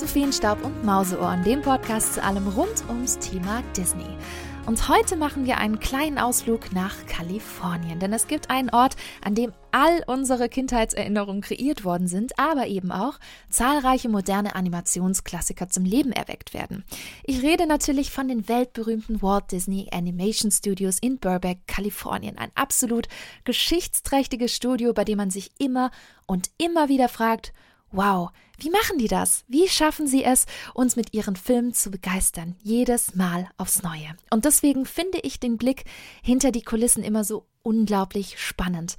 zu Feenstaub und Mauseohren, dem Podcast zu allem rund ums Thema Disney. Und heute machen wir einen kleinen Ausflug nach Kalifornien, denn es gibt einen Ort, an dem all unsere Kindheitserinnerungen kreiert worden sind, aber eben auch zahlreiche moderne Animationsklassiker zum Leben erweckt werden. Ich rede natürlich von den weltberühmten Walt Disney Animation Studios in Burbank, Kalifornien. Ein absolut geschichtsträchtiges Studio, bei dem man sich immer und immer wieder fragt, Wow, wie machen die das? Wie schaffen sie es, uns mit ihren Filmen zu begeistern? Jedes Mal aufs Neue. Und deswegen finde ich den Blick hinter die Kulissen immer so unglaublich spannend.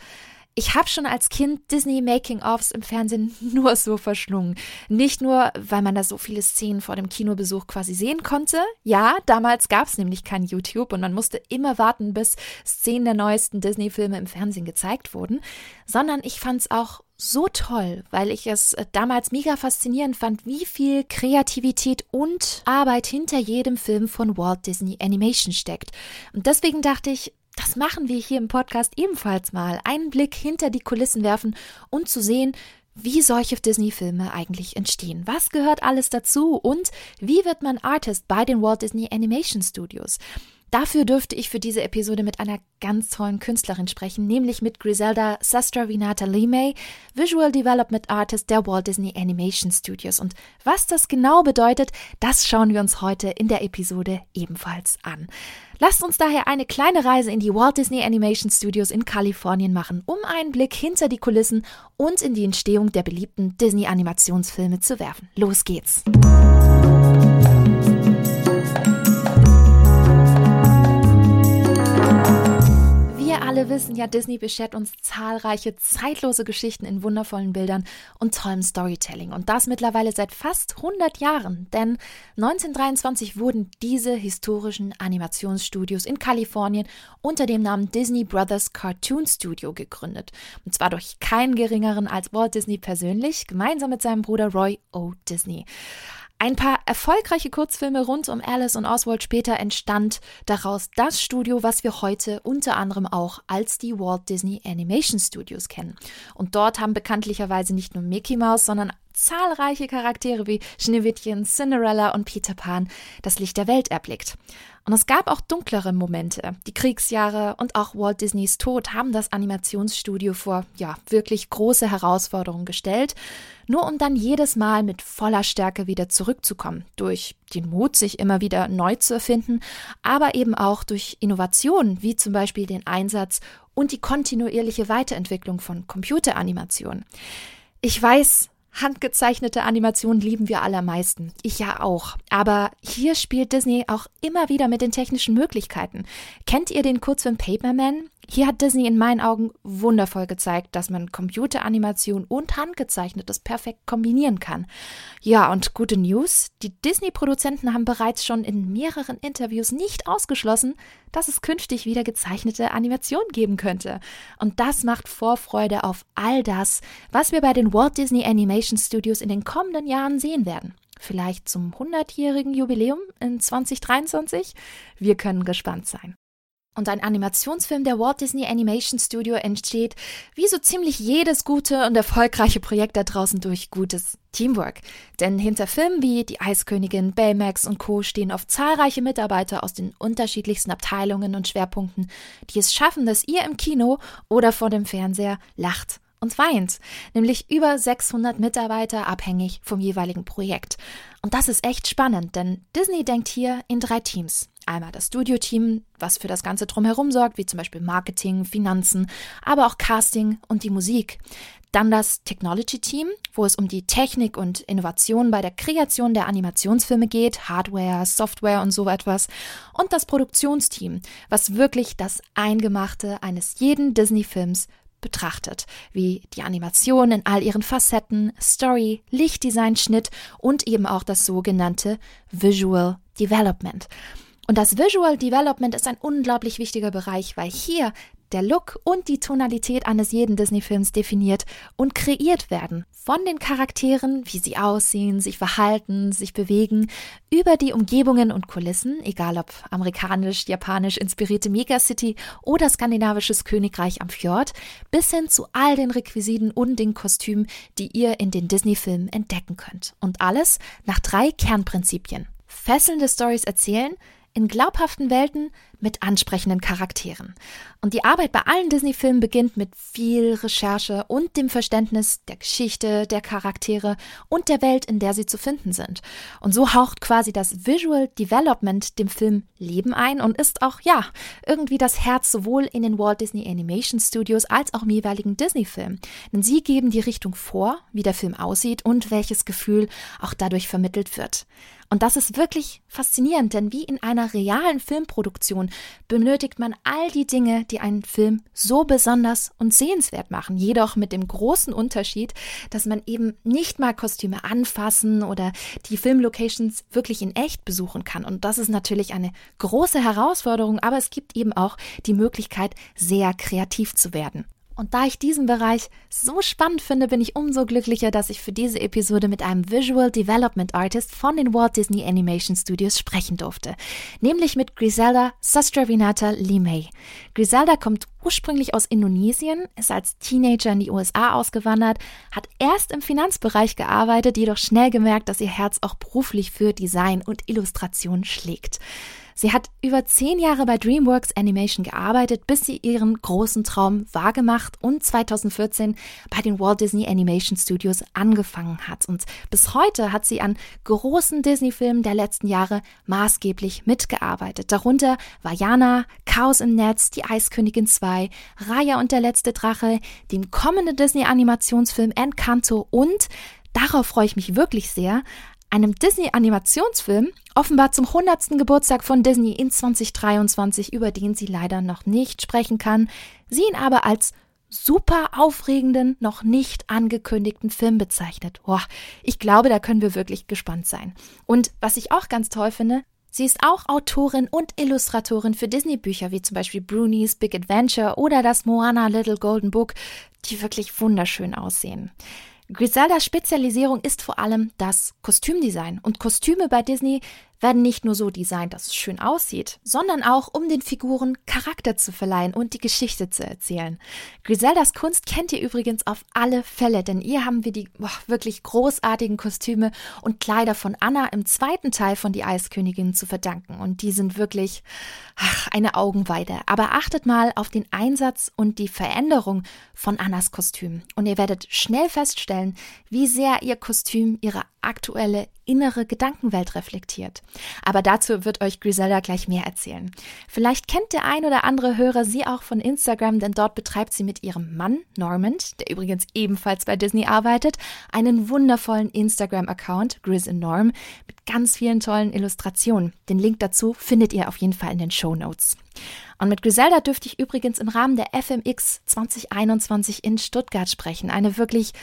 Ich habe schon als Kind Disney Making-ofs im Fernsehen nur so verschlungen. Nicht nur, weil man da so viele Szenen vor dem Kinobesuch quasi sehen konnte. Ja, damals gab es nämlich kein YouTube und man musste immer warten, bis Szenen der neuesten Disney-Filme im Fernsehen gezeigt wurden, sondern ich fand es auch so toll, weil ich es äh, damals mega faszinierend fand, wie viel Kreativität und Arbeit hinter jedem Film von Walt Disney Animation steckt. Und deswegen dachte ich, das machen wir hier im Podcast ebenfalls mal. Einen Blick hinter die Kulissen werfen und zu sehen, wie solche Disney-Filme eigentlich entstehen. Was gehört alles dazu und wie wird man Artist bei den Walt Disney Animation Studios? Dafür dürfte ich für diese Episode mit einer ganz tollen Künstlerin sprechen, nämlich mit Griselda Sastravinata Limay, Visual Development Artist der Walt Disney Animation Studios. Und was das genau bedeutet, das schauen wir uns heute in der Episode ebenfalls an. Lasst uns daher eine kleine Reise in die Walt Disney Animation Studios in Kalifornien machen, um einen Blick hinter die Kulissen und in die Entstehung der beliebten Disney Animationsfilme zu werfen. Los geht's! Alle wissen ja, Disney beschert uns zahlreiche zeitlose Geschichten in wundervollen Bildern und tollem Storytelling. Und das mittlerweile seit fast 100 Jahren. Denn 1923 wurden diese historischen Animationsstudios in Kalifornien unter dem Namen Disney Brothers Cartoon Studio gegründet. Und zwar durch keinen geringeren als Walt Disney persönlich, gemeinsam mit seinem Bruder Roy O. Disney. Ein paar erfolgreiche Kurzfilme rund um Alice und Oswald später entstand daraus das Studio, was wir heute unter anderem auch als die Walt Disney Animation Studios kennen. Und dort haben bekanntlicherweise nicht nur Mickey Mouse, sondern zahlreiche Charaktere wie Schneewittchen, Cinderella und Peter Pan das Licht der Welt erblickt. Und es gab auch dunklere Momente. Die Kriegsjahre und auch Walt Disneys Tod haben das Animationsstudio vor, ja, wirklich große Herausforderungen gestellt, nur um dann jedes Mal mit voller Stärke wieder zurückzukommen, durch den Mut, sich immer wieder neu zu erfinden, aber eben auch durch Innovationen, wie zum Beispiel den Einsatz und die kontinuierliche Weiterentwicklung von Computeranimationen. Ich weiß, Handgezeichnete Animationen lieben wir allermeisten. Ich ja auch. Aber hier spielt Disney auch immer wieder mit den technischen Möglichkeiten. Kennt ihr den Kurzfilm Paperman? Hier hat Disney in meinen Augen wundervoll gezeigt, dass man Computeranimation und Handgezeichnetes perfekt kombinieren kann. Ja, und gute News, die Disney-Produzenten haben bereits schon in mehreren Interviews nicht ausgeschlossen, dass es künftig wieder gezeichnete Animation geben könnte. Und das macht Vorfreude auf all das, was wir bei den Walt Disney Animation Studios in den kommenden Jahren sehen werden. Vielleicht zum 100-jährigen Jubiläum in 2023? Wir können gespannt sein. Und ein Animationsfilm der Walt Disney Animation Studio entsteht, wie so ziemlich jedes gute und erfolgreiche Projekt da draußen durch gutes Teamwork. Denn hinter Filmen wie Die Eiskönigin, Baymax und Co. stehen oft zahlreiche Mitarbeiter aus den unterschiedlichsten Abteilungen und Schwerpunkten, die es schaffen, dass ihr im Kino oder vor dem Fernseher lacht und weint, nämlich über 600 Mitarbeiter abhängig vom jeweiligen Projekt. Und das ist echt spannend, denn Disney denkt hier in drei Teams. Einmal das Studio-Team, was für das Ganze drumherum sorgt, wie zum Beispiel Marketing, Finanzen, aber auch Casting und die Musik. Dann das Technology-Team, wo es um die Technik und Innovation bei der Kreation der Animationsfilme geht, Hardware, Software und so etwas. Und das Produktionsteam, was wirklich das Eingemachte eines jeden Disney-Films betrachtet, wie die Animation in all ihren Facetten, Story, Lichtdesign, Schnitt und eben auch das sogenannte Visual Development. Und das Visual Development ist ein unglaublich wichtiger Bereich, weil hier der Look und die Tonalität eines jeden Disney-Films definiert und kreiert werden. Von den Charakteren, wie sie aussehen, sich verhalten, sich bewegen, über die Umgebungen und Kulissen, egal ob amerikanisch, japanisch inspirierte Megacity oder skandinavisches Königreich am Fjord, bis hin zu all den Requisiten und den Kostümen, die ihr in den Disney-Filmen entdecken könnt. Und alles nach drei Kernprinzipien. Fesselnde Stories erzählen, in glaubhaften Welten mit ansprechenden Charakteren. Und die Arbeit bei allen Disney-Filmen beginnt mit viel Recherche und dem Verständnis der Geschichte, der Charaktere und der Welt, in der sie zu finden sind. Und so haucht quasi das Visual Development dem Film Leben ein und ist auch, ja, irgendwie das Herz sowohl in den Walt Disney Animation Studios als auch im jeweiligen Disney-Film. Denn sie geben die Richtung vor, wie der Film aussieht und welches Gefühl auch dadurch vermittelt wird. Und das ist wirklich faszinierend, denn wie in einer realen Filmproduktion benötigt man all die Dinge, die einen Film so besonders und sehenswert machen. Jedoch mit dem großen Unterschied, dass man eben nicht mal Kostüme anfassen oder die Filmlocations wirklich in echt besuchen kann. Und das ist natürlich eine große Herausforderung, aber es gibt eben auch die Möglichkeit, sehr kreativ zu werden. Und da ich diesen Bereich so spannend finde, bin ich umso glücklicher, dass ich für diese Episode mit einem Visual Development Artist von den Walt Disney Animation Studios sprechen durfte, nämlich mit Griselda Sastravinata Limay. Griselda kommt ursprünglich aus Indonesien, ist als Teenager in die USA ausgewandert, hat erst im Finanzbereich gearbeitet, jedoch schnell gemerkt, dass ihr Herz auch beruflich für Design und Illustration schlägt. Sie hat über zehn Jahre bei DreamWorks Animation gearbeitet, bis sie ihren großen Traum wahrgemacht und 2014 bei den Walt Disney Animation Studios angefangen hat. Und bis heute hat sie an großen Disney-Filmen der letzten Jahre maßgeblich mitgearbeitet. Darunter Vajana, Chaos im Netz, Die Eiskönigin 2, Raya und der letzte Drache, dem kommenden Disney-Animationsfilm Encanto und Darauf freue ich mich wirklich sehr einem Disney-Animationsfilm, offenbar zum 100. Geburtstag von Disney in 2023, über den sie leider noch nicht sprechen kann, sie ihn aber als super aufregenden, noch nicht angekündigten Film bezeichnet. Boah, ich glaube, da können wir wirklich gespannt sein. Und was ich auch ganz toll finde, Sie ist auch Autorin und Illustratorin für Disney-Bücher wie zum Beispiel Brunies Big Adventure oder das Moana Little Golden Book, die wirklich wunderschön aussehen. Griseldas Spezialisierung ist vor allem das Kostümdesign. Und Kostüme bei Disney werden nicht nur so designt, dass es schön aussieht, sondern auch, um den Figuren Charakter zu verleihen und die Geschichte zu erzählen. Griseldas Kunst kennt ihr übrigens auf alle Fälle, denn ihr haben wir die boah, wirklich großartigen Kostüme und Kleider von Anna im zweiten Teil von Die Eiskönigin zu verdanken. Und die sind wirklich ach, eine Augenweide. Aber achtet mal auf den Einsatz und die Veränderung von Annas Kostüm. Und ihr werdet schnell feststellen, wie sehr ihr Kostüm ihre aktuelle innere Gedankenwelt reflektiert. Aber dazu wird euch Griselda gleich mehr erzählen. Vielleicht kennt der ein oder andere Hörer sie auch von Instagram, denn dort betreibt sie mit ihrem Mann Normand, der übrigens ebenfalls bei Disney arbeitet, einen wundervollen Instagram-Account, Grizz Norm, mit ganz vielen tollen Illustrationen. Den Link dazu findet ihr auf jeden Fall in den Show Notes. Und mit Griselda dürfte ich übrigens im Rahmen der FMX 2021 in Stuttgart sprechen. Eine wirklich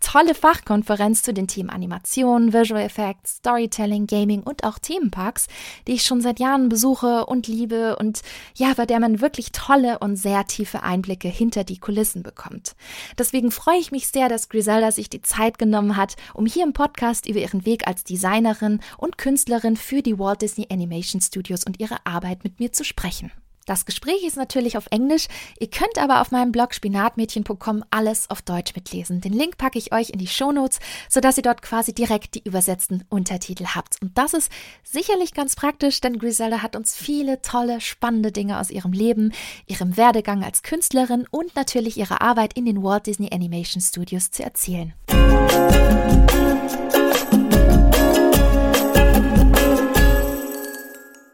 tolle Fachkonferenz zu den Themen Animation, Visual Effects, Storytelling, Gaming und auch Themenparks, die ich schon seit Jahren besuche und liebe und ja, bei der man wirklich tolle und sehr tiefe Einblicke hinter die Kulissen bekommt. Deswegen freue ich mich sehr, dass Griselda sich die Zeit genommen hat, um hier im Podcast über ihren Weg als Designerin und Künstlerin für die Walt Disney Animation Studios und ihre Arbeit mit mir zu sprechen. Das Gespräch ist natürlich auf Englisch. Ihr könnt aber auf meinem Blog spinatmädchen.com alles auf Deutsch mitlesen. Den Link packe ich euch in die Shownotes, sodass ihr dort quasi direkt die übersetzten Untertitel habt. Und das ist sicherlich ganz praktisch, denn Griselda hat uns viele tolle, spannende Dinge aus ihrem Leben, ihrem Werdegang als Künstlerin und natürlich ihrer Arbeit in den Walt Disney Animation Studios zu erzählen.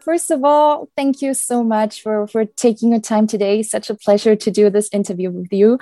First of all, thank you so much for, for taking your time today. Such a pleasure to do this interview with you.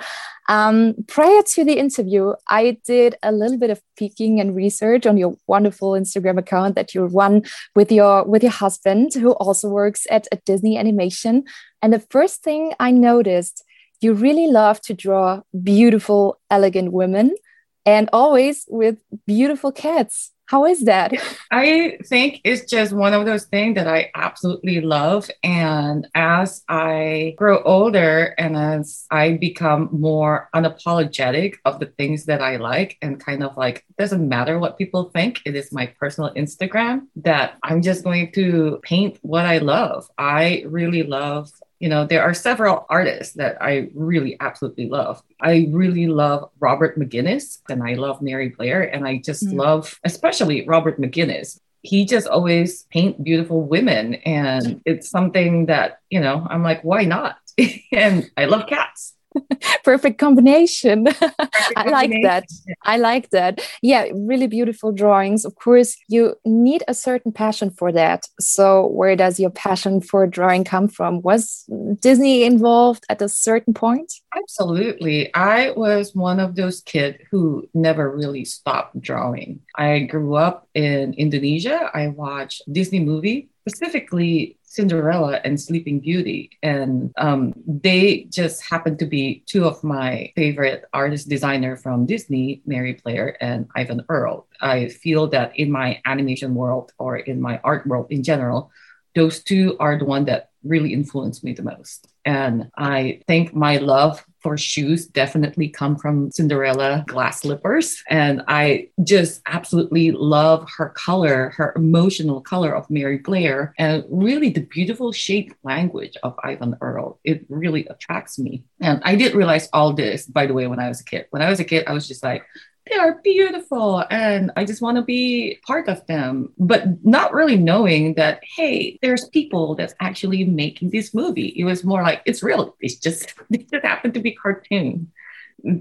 Um, prior to the interview, I did a little bit of peeking and research on your wonderful Instagram account that you run with your with your husband, who also works at, at Disney Animation. And the first thing I noticed, you really love to draw beautiful, elegant women, and always with beautiful cats. How is that? I think it's just one of those things that I absolutely love. And as I grow older and as I become more unapologetic of the things that I like and kind of like, doesn't matter what people think, it is my personal Instagram that I'm just going to paint what I love. I really love you know, there are several artists that I really absolutely love. I really love Robert McGinnis and I love Mary Blair. And I just mm. love, especially Robert McGinnis. He just always paint beautiful women. And it's something that, you know, I'm like, why not? and I love cats. perfect combination. Perfect I like that. I like that. Yeah, really beautiful drawings. Of course, you need a certain passion for that. So, where does your passion for drawing come from? Was Disney involved at a certain point? Absolutely. I was one of those kids who never really stopped drawing. I grew up in Indonesia. I watched Disney movie specifically Cinderella and Sleeping Beauty. And um, they just happen to be two of my favorite artist designer from Disney, Mary Blair and Eyvind Earle. I feel that in my animation world or in my art world in general, those two are the one that really influenced me the most. And I think my love for shoes definitely come from Cinderella glass slippers. And I just absolutely love her color, her emotional color of Mary Blair, and really the beautiful shape language of Eyvind Earle. It really attracts me. And I did realize all this, by the way, when I was a kid. When I was a kid, I was just like, they are beautiful and I just want to be part of them. But not really knowing that, hey, there's people that's actually making this movie. It was more like it's real. It's just it just happened to be cartoon.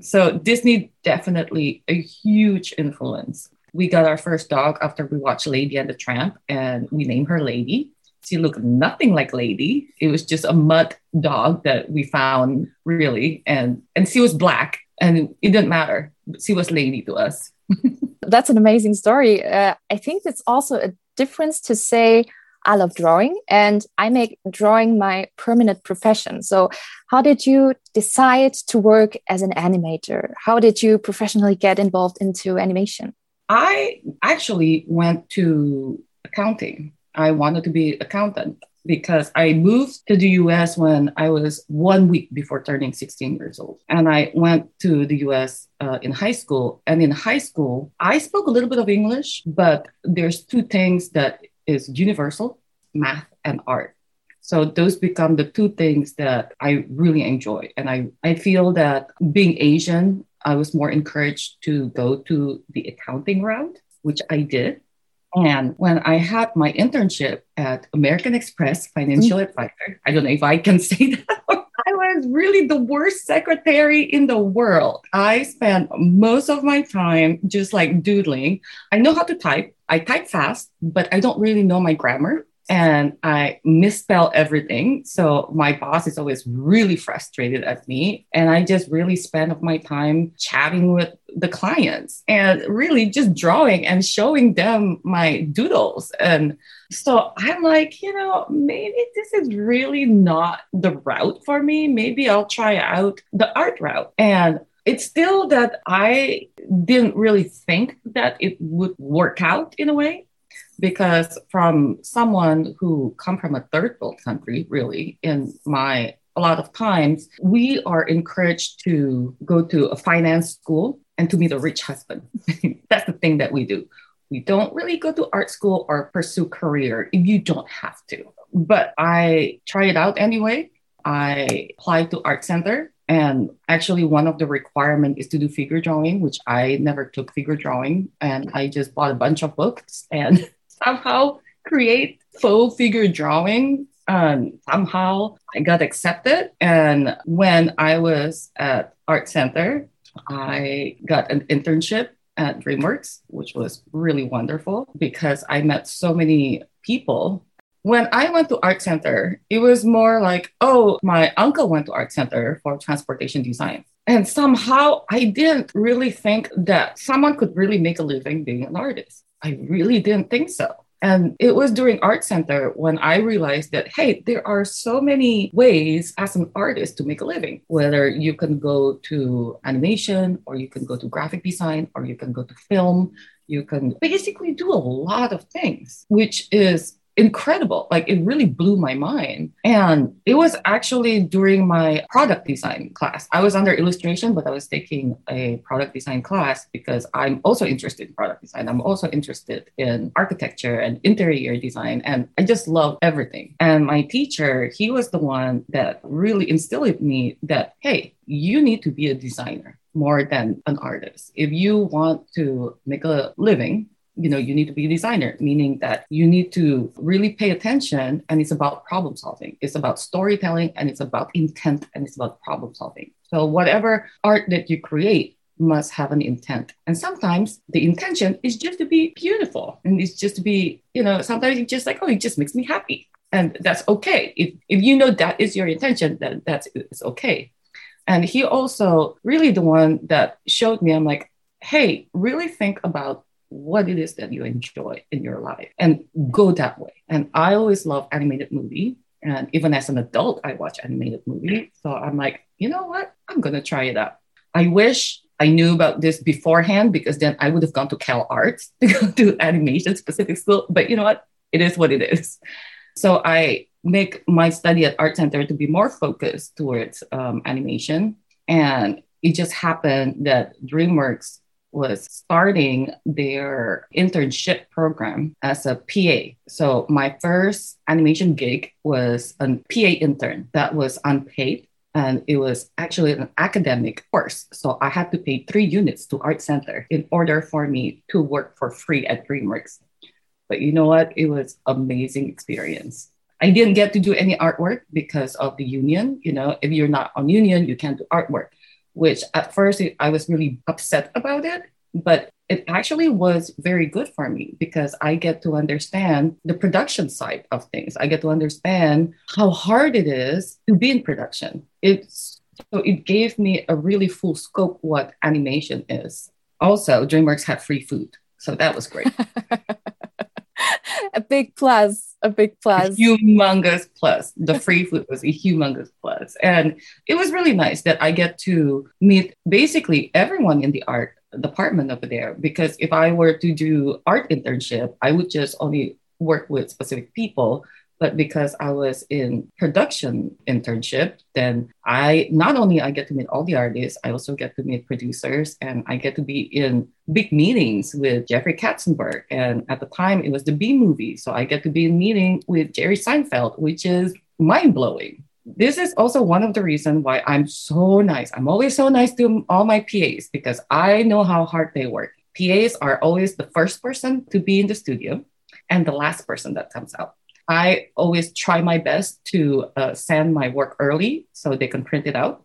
So Disney definitely a huge influence. We got our first dog after we watched Lady and the Tramp, and we named her Lady. She looked nothing like Lady. It was just a mud dog that we found, really, and and she was black, and it didn't matter she was lady to us. That's an amazing story. Uh, I think it's also a difference to say, I love drawing and I make drawing my permanent profession. So, how did you decide to work as an animator? How did you professionally get involved into animation? I actually went to accounting. I wanted to be accountant because I moved to the US when I was one week before turning 16 years old. And I went to the US uh, in high school. And in high school, I spoke a little bit of English, but there's two things that is universal math and art. So those become the two things that I really enjoy. And I, I feel that being Asian, I was more encouraged to go to the accounting route, which I did. And when I had my internship at American Express Financial mm-hmm. Advisor, I don't know if I can say that. I was really the worst secretary in the world. I spent most of my time just like doodling. I know how to type. I type fast, but I don't really know my grammar and I misspell everything. So my boss is always really frustrated at me. And I just really spend my time chatting with the clients and really just drawing and showing them my doodles. And so I'm like, you know, maybe this is really not the route for me. Maybe I'll try out the art route. And it's still that I didn't really think that it would work out in a way because from someone who come from a third world country really in my a lot of times we are encouraged to go to a finance school and to meet a rich husband. That's the thing that we do. We don't really go to art school or pursue career if you don't have to. But i try it out anyway. I applied to art center and actually, one of the requirement is to do figure drawing, which I never took figure drawing. And I just bought a bunch of books and somehow create faux figure drawing. And somehow I got accepted. And when I was at Art Center, I got an internship at DreamWorks, which was really wonderful because I met so many people. When I went to Art Center, it was more like, oh, my uncle went to Art Center for transportation design. And somehow I didn't really think that someone could really make a living being an artist. I really didn't think so. And it was during Art Center when I realized that, hey, there are so many ways as an artist to make a living. Whether you can go to animation, or you can go to graphic design, or you can go to film, You can basically do a lot of things, which is incredible. Like it really blew my mind. And it was actually during my product design class. I was under illustration, but I was taking a product design class because I'm also interested in product design. I'm also interested in architecture and interior design. And I just love everything. And my teacher, he was the one that really instilled in me that, hey, you need to be a designer more than an artist. If you want to make a living, you know you need to be a designer meaning that you need to really pay attention and it's about problem solving. It's about storytelling and it's about intent and it's about problem solving. So whatever art that you create must have an intent. And sometimes the intention is just to be beautiful and it's just to be you know sometimes it's just like oh it just makes me happy. And that's okay. If, if you know that is your intention then that's it's okay. And he also really the one that showed me i'm like hey really think about what it is that you enjoy in your life and go that way. And I always love animated movie. And even as an adult, I watch animated movie. So I'm like, you know what? I'm gonna try it out. I wish I knew about this beforehand because then I would have gone to Cal Arts to go to animation specific school. But you know what? It is what it is. So I make my study at Art Center to be more focused towards um, animation. And it just happened that DreamWorks was starting their internship program as a PA. So my first animation gig was a PA intern that was unpaid. And it was actually an academic course. So I had to pay three units to Art Center in order for me to work for free at DreamWorks. But you know what? It was amazing experience. I didn't get to do any artwork because of the union. You know, if you're not on union, you can't do artwork which at first I was really upset about it, but it actually was very good for me because I get to understand the production side of things. I get to understand how hard it is to be in production. It's so it gave me a really full scope what animation is. Also, DreamWorks had free food, so that was great. a big plus a big plus. A humongous plus. The free food was a humongous plus. And it was really nice that i get to meet basically everyone in the art department over there because if i were to do art internship i would just only work with specific people but because I was in production internship, then I not only I get to meet all the artists, I also get to meet producers and I get to be in big meetings with Jeffrey Katzenberg. And at the time it was the Bee Movie. So I get to be in meeting with Jerry Seinfeld, which is mind blowing. This is also one of the reasons why I'm so nice. I'm always so nice to all my PAs because I know how hard they work. PAs are always the first person to be in the studio and the last person that comes out. I always try my best to uh, send my work early so they can print it out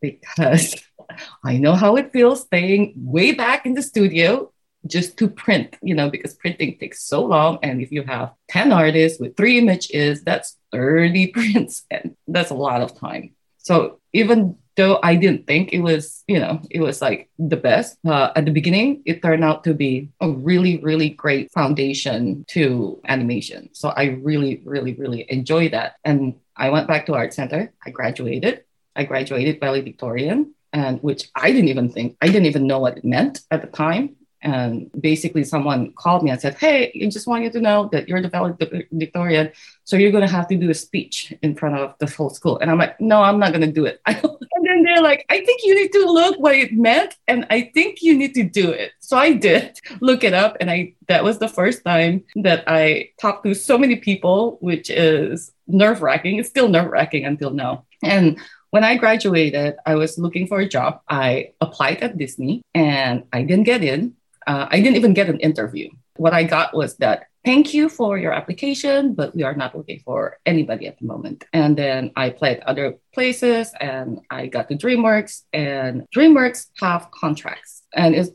because I know how it feels staying way back in the studio just to print, you know, because printing takes so long. And if you have 10 artists with three images, that's 30 prints, and that's a lot of time. So even though I didn't think it was, you know, it was like the best uh, at the beginning, it turned out to be a really, really great foundation to animation. So I really, really, really enjoyed that. And I went back to Art Center. I graduated. I graduated valedictorian, and which I didn't even think, I didn't even know what it meant at the time. And basically, someone called me and said, Hey, I just want you to know that you're the valedictorian. So you're going to have to do a speech in front of the whole school. And I'm like, No, I'm not going to do it. and then they're like, I think you need to look what it meant. And I think you need to do it. So I did look it up. And I that was the first time that I talked to so many people, which is nerve wracking. It's still nerve wracking until now. And when I graduated, I was looking for a job. I applied at Disney and I didn't get in uh, I didn't even get an interview. What I got was that thank you for your application, but we are not looking for anybody at the moment. And then I applied other places and I got to DreamWorks and DreamWorks have contracts and it's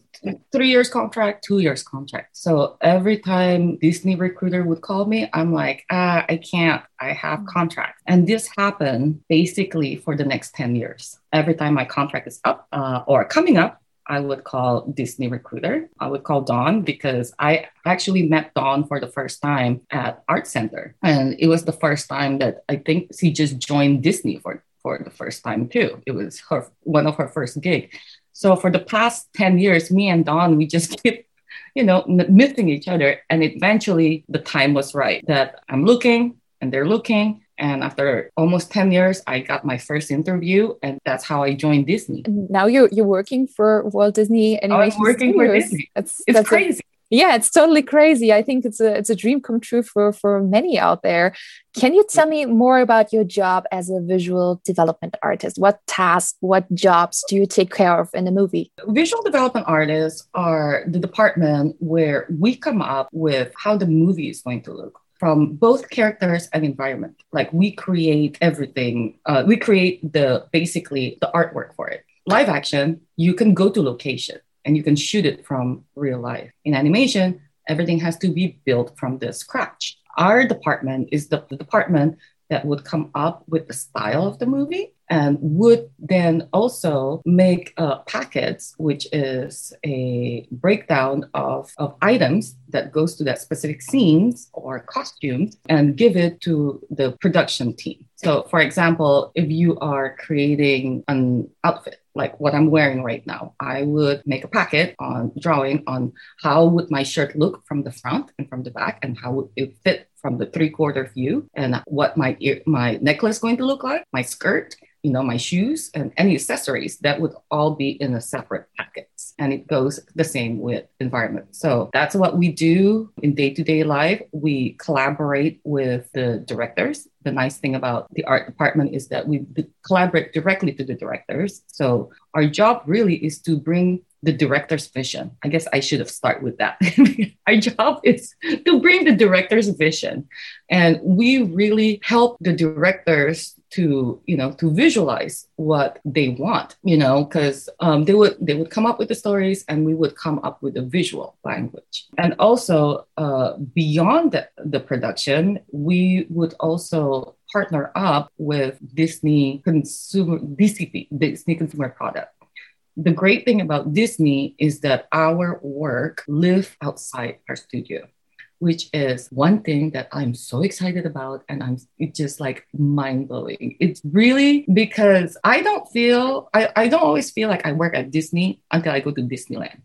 three years contract, two years contract. So every time Disney recruiter would call me, I'm like, ah, I can't, I have contract. And this happened basically for the next 10 years. Every time my contract is up uh, or coming up, I would call Disney recruiter. I would call Dawn because I actually met Dawn for the first time at Art Center. And it was the first time that I think she just joined Disney for, for the first time too. It was her one of her first gig. So for the past 10 years, me and Dawn, we just keep you know, missing each other. And eventually the time was right that I'm looking and they're looking. And after almost 10 years, I got my first interview, and that's how I joined Disney. Now you're, you're working for Walt Disney Animation I'm working Studios. for Disney. That's, it's that's crazy. A, yeah it's totally crazy i think it's a it's a dream come true for for many out there can you tell me more about your job as a visual development artist what tasks what jobs do you take care of in the movie visual development artists are the department where we come up with how the movie is going to look from both characters and environment like we create everything uh, we create the basically the artwork for it live action you can go to location and you can shoot it from real life. In animation, everything has to be built from the scratch. Our department is the, the department that would come up with the style of the movie and would then also make uh, packets, which is a breakdown of, of items that goes to that specific scenes or costumes and give it to the production team. So, for example, if you are creating an outfit, like what I'm wearing right now. I would make a packet on drawing on how would my shirt look from the front and from the back and how would it fit from the three quarter view and what my ear, my necklace going to look like, my skirt, you know, my shoes and any accessories that would all be in a separate packets. And it goes the same with environment. So that's what we do in day to day life. We collaborate with the directors. The nice thing about the art department is that we collaborate directly to the directors. So our job really is to bring the director's vision. I guess I should have started with that. Our job is to bring the director's vision. And we really help the directors to you know to visualize what they want you know because um, they would they would come up with the stories and we would come up with a visual language. And also uh, beyond the, the production we would also partner up with disney consumer dcp disney consumer product. The great thing about Disney is that our work lives outside our studio, which is one thing that I'm so excited about. And I'm it's just like mind blowing. It's really because I don't feel, I, I don't always feel like I work at Disney until I go to Disneyland.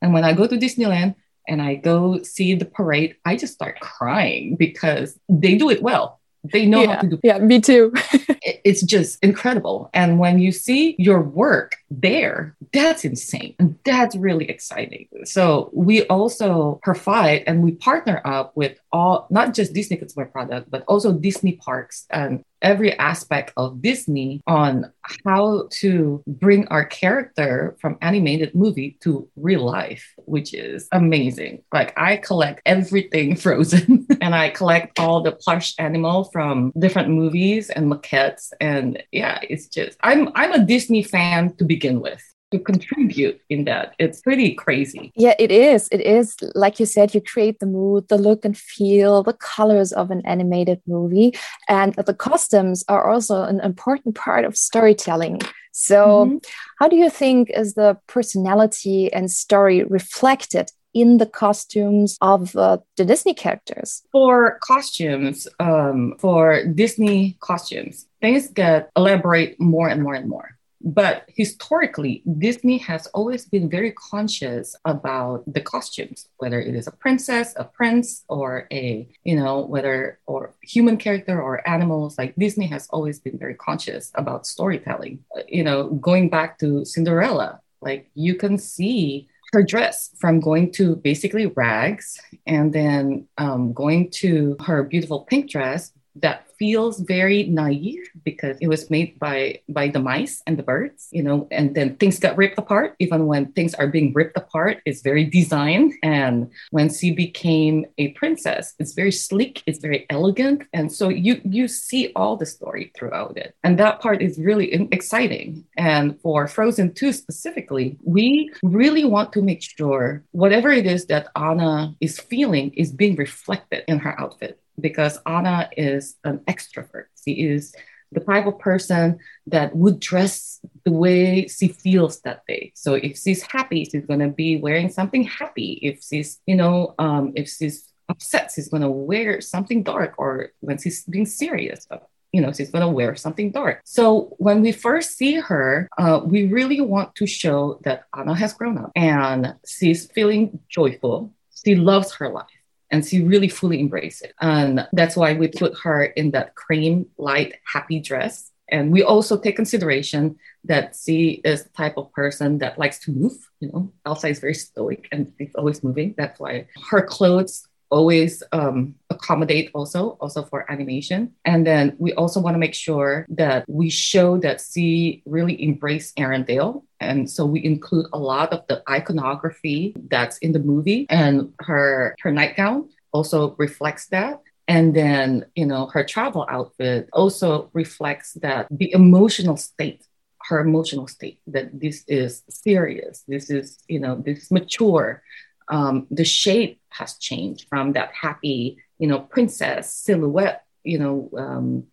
And when I go to Disneyland, and I go see the parade, I just start crying because they do it well. They know yeah. how to do. Yeah, me too. it's just incredible. And when you see your work there, that's insane. And that's really exciting. So we also provide and we partner up with all, not just Disney consumer product, but also Disney parks and every aspect of Disney on how to bring our character from animated movie to real life, which is amazing. Like I collect everything frozen and I collect all the plush animal from different movies and maquettes. And yeah, it's just I'm I'm a Disney fan to begin with to contribute in that. It's pretty crazy. Yeah, it is. It is. Like you said, you create the mood, the look and feel, the colors of an animated movie. And the costumes are also an important part of storytelling. So, mm-hmm. how do you think is the personality and story reflected in the costumes of uh, the Disney characters? For costumes, um, for Disney costumes, things get elaborate more and more and more. But historically, Disney has always been very conscious about the costumes, whether it is a princess, a prince, or a, you know, whether or human character or animals. Like Disney has always been very conscious about storytelling. You know, going back to Cinderella, like you can see her dress from going to basically rags and then um, going to her beautiful pink dress that feels very naive because it was made by by the mice and the birds you know and then things got ripped apart. Even when things are being ripped apart it's very designed. And when she became a princess it's very sleek it's very elegant. And so you you see all the story throughout it. And that part is really exciting. And for frozen 2 specifically we really want to make sure whatever it is that anna is feeling is being reflected in her outfit because Anna is an extrovert. She is the type of person that would dress the way she feels that day. So if she's happy, she's gonna be wearing something happy. If she's, you know, um, if she's upset, she's gonna wear something dark. Or when she's being serious, you know, she's to wear something dark. So when we first see her, uh, we really want to show that Anna has grown up and she's feeling joyful. She loves her life and she really fully embraced it. And that's why we put her in that cream light happy dress. And we also take consideration that she is the type of person that likes to move. You know, Elsa is very stoic and she's always moving. That's why her clothes always um, accommodate also also for animation and then we also want to make sure that we show that she really embraced arendelle and so we include a lot of the iconography that's in the movie and her her nightgown also reflects that. And then you know her travel outfit also reflects that the emotional state her emotional state that this is serious this is you know this is mature. Um, the shape has changed from that happy, you know, princess silhouette, you know, um,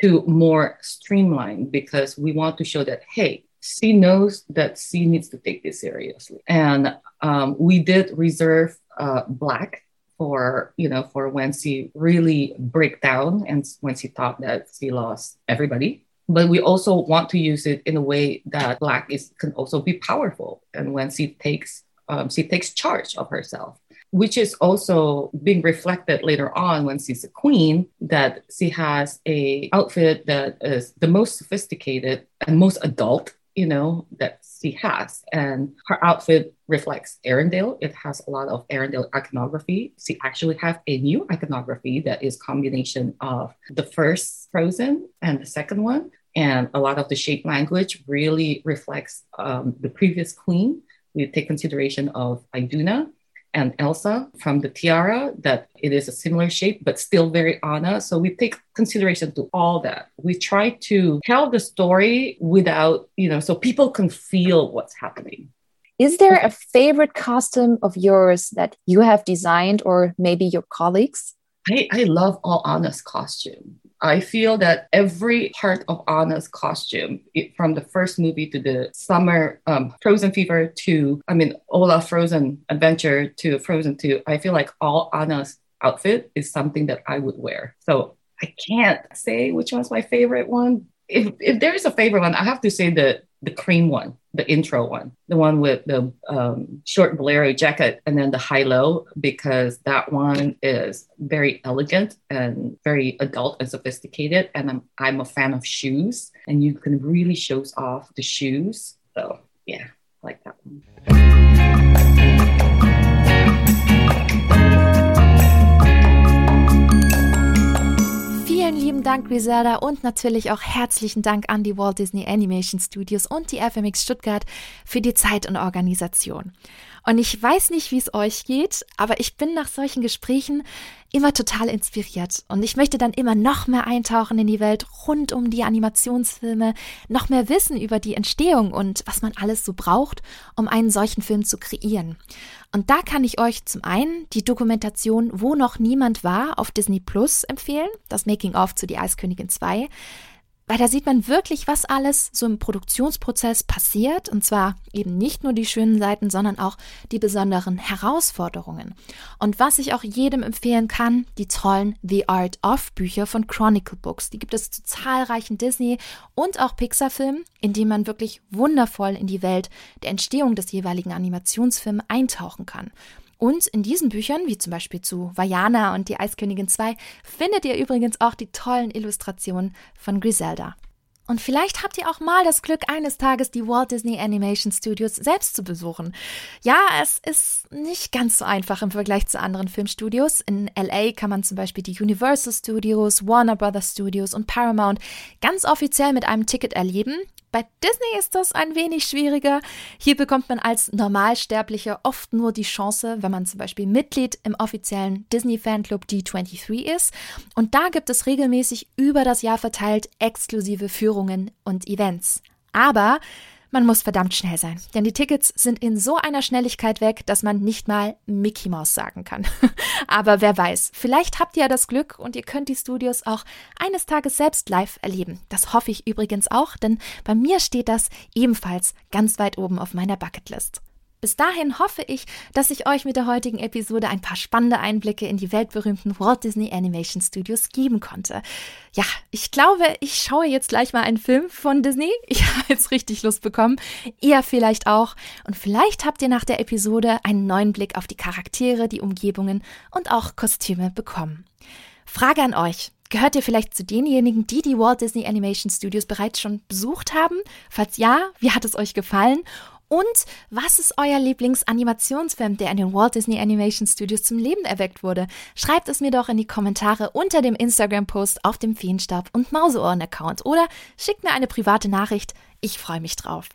to more streamlined because we want to show that, hey, she knows that she needs to take this seriously. And um, we did reserve uh, black for, you know, for when she really break down and when she thought that she lost everybody but we also want to use it in a way that black is can also be powerful and when she takes um, she takes charge of herself which is also being reflected later on when she's a queen that she has a outfit that is the most sophisticated and most adult you know that she has. And her outfit reflects arendelle. It has a lot of arendelle iconography. She actually has a new iconography that is combination of the first frozen and the second one. And a lot of the shape language really reflects um, the previous queen we take consideration of Iduna and Elsa from the tiara, that it is a similar shape, but still very Anna. So we take consideration to all that. We try to tell the story without, you know, so people can feel what's happening. Is there a favorite costume of yours that you have designed or maybe your colleagues? I, I love all Anna's costume. I feel that every part of Anna's costume, it, from the first movie to the summer um, Frozen Fever to, I mean, Olaf Frozen Adventure to Frozen 2, I feel like all Anna's outfit is something that I would wear. So I can't say which one's my favorite one. If, if there is a favorite one, I have to say the the cream one, the intro one, the one with the um, short bolero jacket and then the high low, because that one is very elegant and very adult and sophisticated. And I'm, I'm a fan of shoes, and you can really shows off the shoes. So, yeah, I like that one. Dank, Griselda, und natürlich auch herzlichen Dank an die Walt Disney Animation Studios und die FMX Stuttgart für die Zeit und Organisation. Und ich weiß nicht, wie es euch geht, aber ich bin nach solchen Gesprächen immer total inspiriert. Und ich möchte dann immer noch mehr eintauchen in die Welt rund um die Animationsfilme, noch mehr wissen über die Entstehung und was man alles so braucht, um einen solchen Film zu kreieren. Und da kann ich euch zum einen die Dokumentation Wo noch niemand war auf Disney Plus empfehlen, das Making-of zu Die Eiskönigin 2 weil da sieht man wirklich, was alles so im Produktionsprozess passiert. Und zwar eben nicht nur die schönen Seiten, sondern auch die besonderen Herausforderungen. Und was ich auch jedem empfehlen kann, die tollen The Art of Bücher von Chronicle Books. Die gibt es zu zahlreichen Disney- und auch Pixar-Filmen, in denen man wirklich wundervoll in die Welt der Entstehung des jeweiligen Animationsfilms eintauchen kann. Und in diesen Büchern, wie zum Beispiel zu Vajana und die Eiskönigin 2, findet ihr übrigens auch die tollen Illustrationen von Griselda. Und vielleicht habt ihr auch mal das Glück, eines Tages die Walt Disney Animation Studios selbst zu besuchen. Ja, es ist nicht ganz so einfach im Vergleich zu anderen Filmstudios. In LA kann man zum Beispiel die Universal Studios, Warner Brothers Studios und Paramount ganz offiziell mit einem Ticket erleben. Bei Disney ist das ein wenig schwieriger. Hier bekommt man als Normalsterblicher oft nur die Chance, wenn man zum Beispiel Mitglied im offiziellen Disney-Fanclub D23 ist. Und da gibt es regelmäßig über das Jahr verteilt exklusive Führungen und Events. Aber man muss verdammt schnell sein, denn die Tickets sind in so einer Schnelligkeit weg, dass man nicht mal Mickey Mouse sagen kann. Aber wer weiß, vielleicht habt ihr ja das Glück und ihr könnt die Studios auch eines Tages selbst live erleben. Das hoffe ich übrigens auch, denn bei mir steht das ebenfalls ganz weit oben auf meiner Bucketlist. Bis dahin hoffe ich, dass ich euch mit der heutigen Episode ein paar spannende Einblicke in die weltberühmten Walt Disney Animation Studios geben konnte. Ja, ich glaube, ich schaue jetzt gleich mal einen Film von Disney. Ich habe jetzt richtig Lust bekommen. Ihr vielleicht auch. Und vielleicht habt ihr nach der Episode einen neuen Blick auf die Charaktere, die Umgebungen und auch Kostüme bekommen. Frage an euch. Gehört ihr vielleicht zu denjenigen, die die Walt Disney Animation Studios bereits schon besucht haben? Falls ja, wie hat es euch gefallen? Und was ist euer Lieblingsanimationsfilm, der in den Walt Disney Animation Studios zum Leben erweckt wurde? Schreibt es mir doch in die Kommentare unter dem Instagram-Post auf dem Feenstab und Mauseohren-Account oder schickt mir eine private Nachricht. Ich freue mich drauf.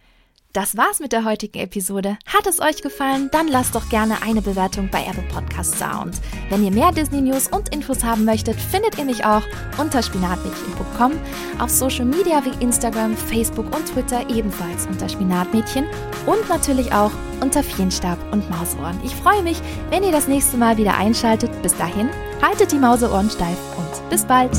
Das war's mit der heutigen Episode. Hat es euch gefallen? Dann lasst doch gerne eine Bewertung bei Apple Podcasts da. Und wenn ihr mehr Disney News und Infos haben möchtet, findet ihr mich auch unter spinatmädchen.com, auf Social Media wie Instagram, Facebook und Twitter ebenfalls unter Spinatmädchen und natürlich auch unter Fienstab und Mauseohren. Ich freue mich, wenn ihr das nächste Mal wieder einschaltet. Bis dahin, haltet die Mauseohren steif und bis bald!